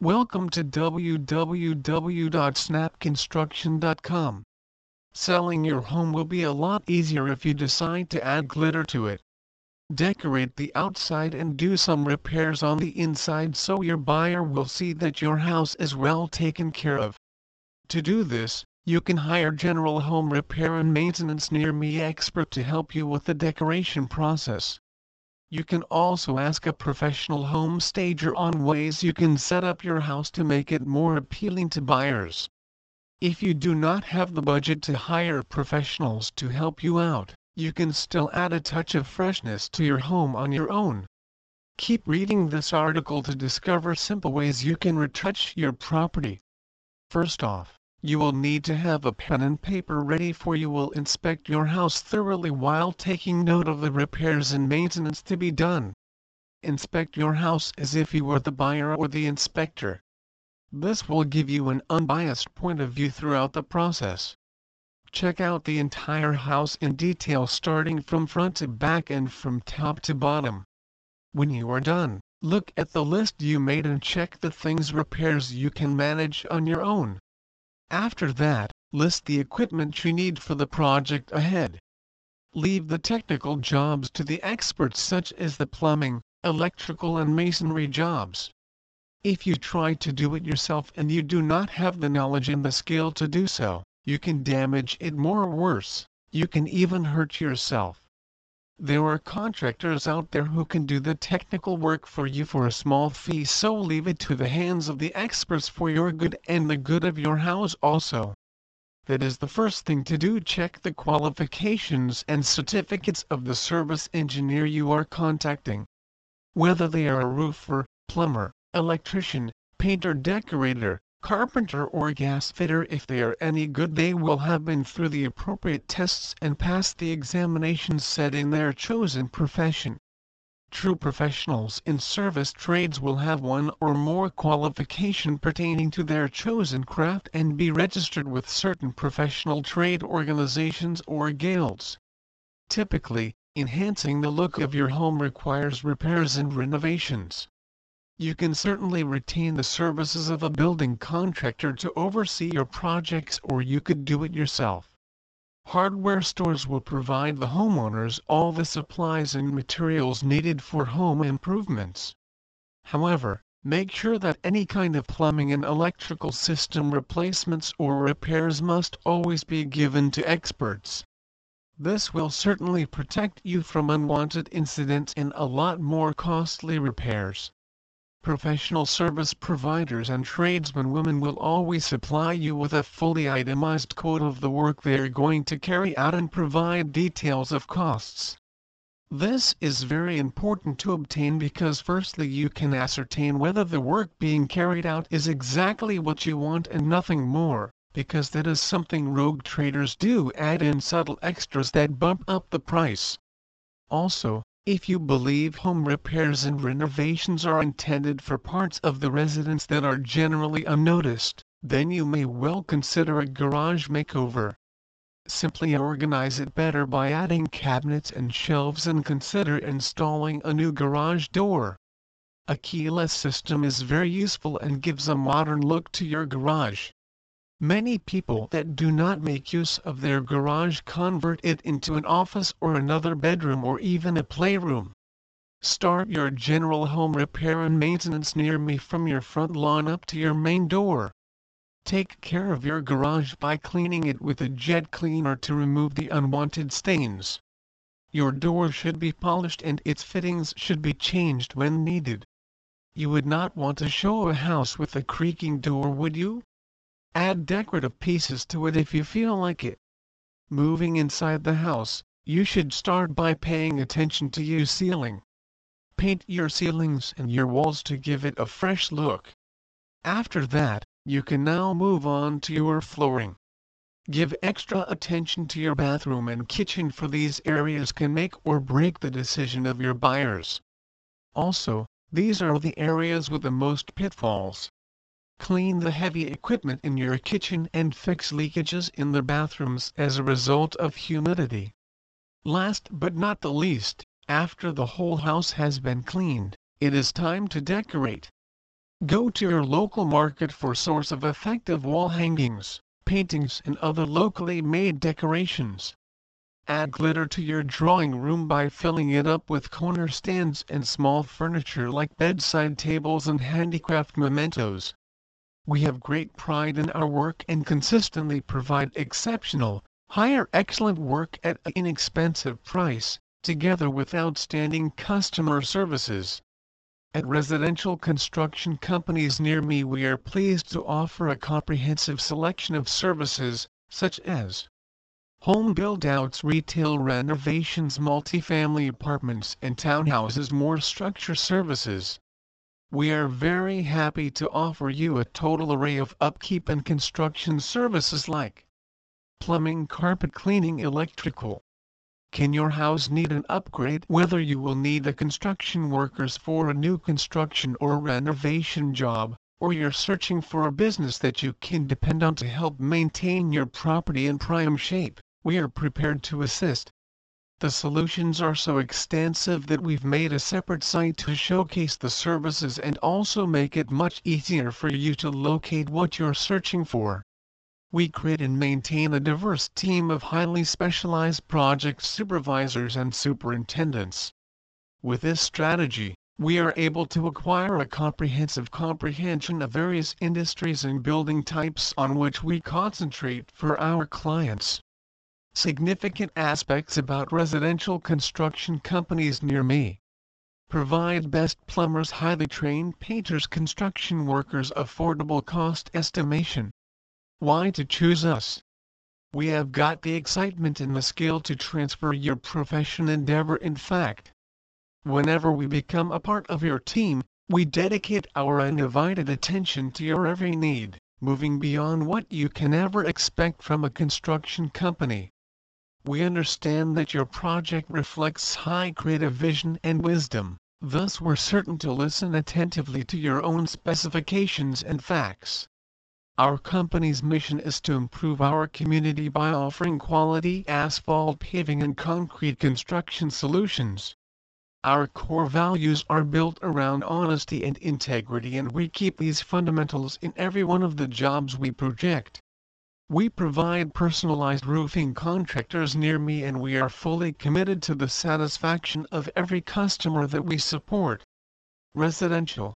Welcome to www.snapconstruction.com. Selling your home will be a lot easier if you decide to add glitter to it. Decorate the outside and do some repairs on the inside so your buyer will see that your house is well taken care of. To do this, you can hire General Home Repair and Maintenance Near Me expert to help you with the decoration process. You can also ask a professional home stager on ways you can set up your house to make it more appealing to buyers. If you do not have the budget to hire professionals to help you out, you can still add a touch of freshness to your home on your own. Keep reading this article to discover simple ways you can retouch your property. First off, you will need to have a pen and paper ready for you will inspect your house thoroughly while taking note of the repairs and maintenance to be done. Inspect your house as if you were the buyer or the inspector. This will give you an unbiased point of view throughout the process. Check out the entire house in detail starting from front to back and from top to bottom. When you are done, look at the list you made and check the things repairs you can manage on your own. After that, list the equipment you need for the project ahead. Leave the technical jobs to the experts such as the plumbing, electrical and masonry jobs. If you try to do it yourself and you do not have the knowledge and the skill to do so, you can damage it more or worse, you can even hurt yourself. There are contractors out there who can do the technical work for you for a small fee so leave it to the hands of the experts for your good and the good of your house also. That is the first thing to do check the qualifications and certificates of the service engineer you are contacting. Whether they are a roofer, plumber, electrician, painter decorator, carpenter or gas fitter if they are any good they will have been through the appropriate tests and passed the examinations set in their chosen profession. True professionals in service trades will have one or more qualification pertaining to their chosen craft and be registered with certain professional trade organizations or guilds. Typically, enhancing the look of your home requires repairs and renovations you can certainly retain the services of a building contractor to oversee your projects or you could do it yourself. Hardware stores will provide the homeowners all the supplies and materials needed for home improvements. However, make sure that any kind of plumbing and electrical system replacements or repairs must always be given to experts. This will certainly protect you from unwanted incidents and a lot more costly repairs. Professional service providers and tradesmen women will always supply you with a fully itemized quote of the work they are going to carry out and provide details of costs. This is very important to obtain because firstly you can ascertain whether the work being carried out is exactly what you want and nothing more, because that is something rogue traders do add in subtle extras that bump up the price. Also, if you believe home repairs and renovations are intended for parts of the residence that are generally unnoticed, then you may well consider a garage makeover. Simply organize it better by adding cabinets and shelves and consider installing a new garage door. A keyless system is very useful and gives a modern look to your garage. Many people that do not make use of their garage convert it into an office or another bedroom or even a playroom. Start your general home repair and maintenance near me from your front lawn up to your main door. Take care of your garage by cleaning it with a jet cleaner to remove the unwanted stains. Your door should be polished and its fittings should be changed when needed. You would not want to show a house with a creaking door would you? Add decorative pieces to it if you feel like it. Moving inside the house, you should start by paying attention to your ceiling. Paint your ceilings and your walls to give it a fresh look. After that, you can now move on to your flooring. Give extra attention to your bathroom and kitchen for these areas can make or break the decision of your buyers. Also, these are the areas with the most pitfalls. Clean the heavy equipment in your kitchen and fix leakages in the bathrooms as a result of humidity. Last but not the least, after the whole house has been cleaned, it is time to decorate. Go to your local market for source of effective wall hangings, paintings and other locally made decorations. Add glitter to your drawing room by filling it up with corner stands and small furniture like bedside tables and handicraft mementos. We have great pride in our work and consistently provide exceptional, higher excellent work at an inexpensive price, together with outstanding customer services. At residential construction companies near me we are pleased to offer a comprehensive selection of services, such as home build-outs retail renovations multifamily apartments and townhouses more structure services. We are very happy to offer you a total array of upkeep and construction services like plumbing carpet cleaning electrical, can your house need an upgrade? Whether you will need a construction workers for a new construction or renovation job, or you're searching for a business that you can depend on to help maintain your property in prime shape, we are prepared to assist. The solutions are so extensive that we've made a separate site to showcase the services and also make it much easier for you to locate what you're searching for. We create and maintain a diverse team of highly specialized project supervisors and superintendents. With this strategy, we are able to acquire a comprehensive comprehension of various industries and building types on which we concentrate for our clients. Significant aspects about residential construction companies near me. Provide best plumbers highly trained painters construction workers affordable cost estimation why to choose us? We have got the excitement and the skill to transfer your profession endeavor in fact. Whenever we become a part of your team, we dedicate our undivided attention to your every need, moving beyond what you can ever expect from a construction company. We understand that your project reflects high creative vision and wisdom, thus we're certain to listen attentively to your own specifications and facts. Our company's mission is to improve our community by offering quality asphalt paving and concrete construction solutions. Our core values are built around honesty and integrity and we keep these fundamentals in every one of the jobs we project. We provide personalized roofing contractors near me and we are fully committed to the satisfaction of every customer that we support. Residential.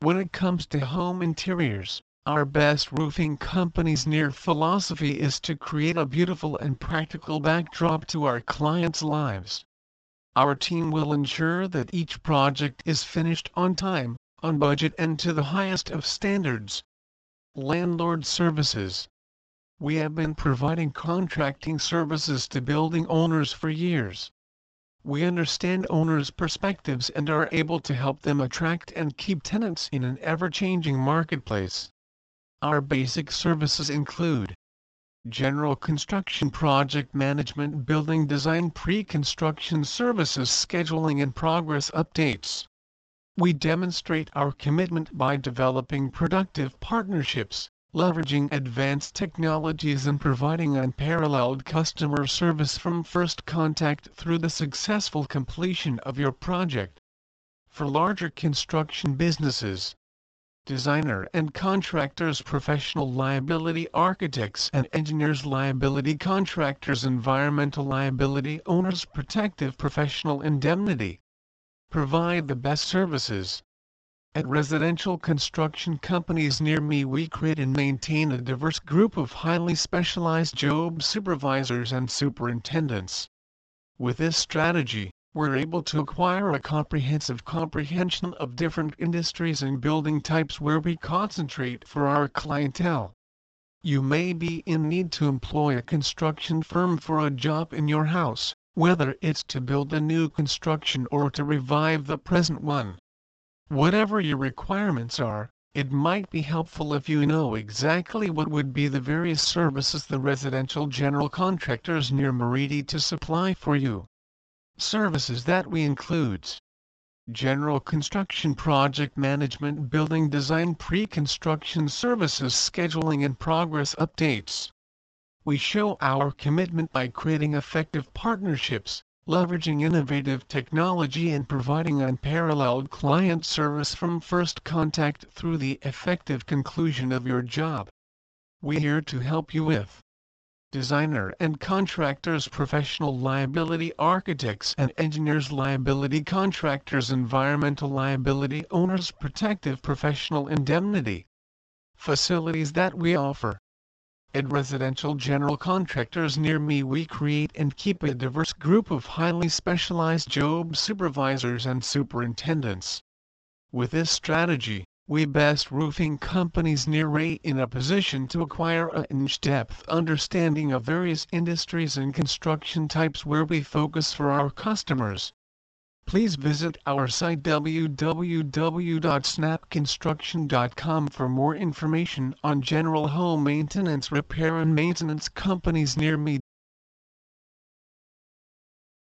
When it comes to home interiors, our best roofing company's near philosophy is to create a beautiful and practical backdrop to our clients' lives. Our team will ensure that each project is finished on time, on budget and to the highest of standards. Landlord Services We have been providing contracting services to building owners for years. We understand owners' perspectives and are able to help them attract and keep tenants in an ever-changing marketplace. Our basic services include General Construction Project Management Building Design Pre-Construction Services Scheduling and Progress Updates. We demonstrate our commitment by developing productive partnerships, leveraging advanced technologies and providing unparalleled customer service from first contact through the successful completion of your project. For larger construction businesses, designer and contractors professional liability architects and engineers liability contractors environmental liability owners protective professional indemnity. Provide the best services. At residential construction companies near me we create and maintain a diverse group of highly specialized job supervisors and superintendents. With this strategy, we're able to acquire a comprehensive comprehension of different industries and building types where we concentrate for our clientele. You may be in need to employ a construction firm for a job in your house, whether it's to build a new construction or to revive the present one. Whatever your requirements are, it might be helpful if you know exactly what would be the various services the residential general contractors near Meridi to supply for you. Services that we includes General Construction Project Management Building Design Pre-Construction Services Scheduling and Progress Updates. We show our commitment by creating effective partnerships, leveraging innovative technology and providing unparalleled client service from first contact through the effective conclusion of your job. We're here to help you with designer and contractors professional liability architects and engineers liability contractors environmental liability owners protective professional indemnity facilities that we offer at residential general contractors near me we create and keep a diverse group of highly specialized job supervisors and superintendents. With this strategy, we best roofing companies near Ray in a position to acquire a in-depth understanding of various industries and construction types where we focus for our customers. Please visit our site www.snapconstruction.com for more information on general home maintenance repair and maintenance companies near me.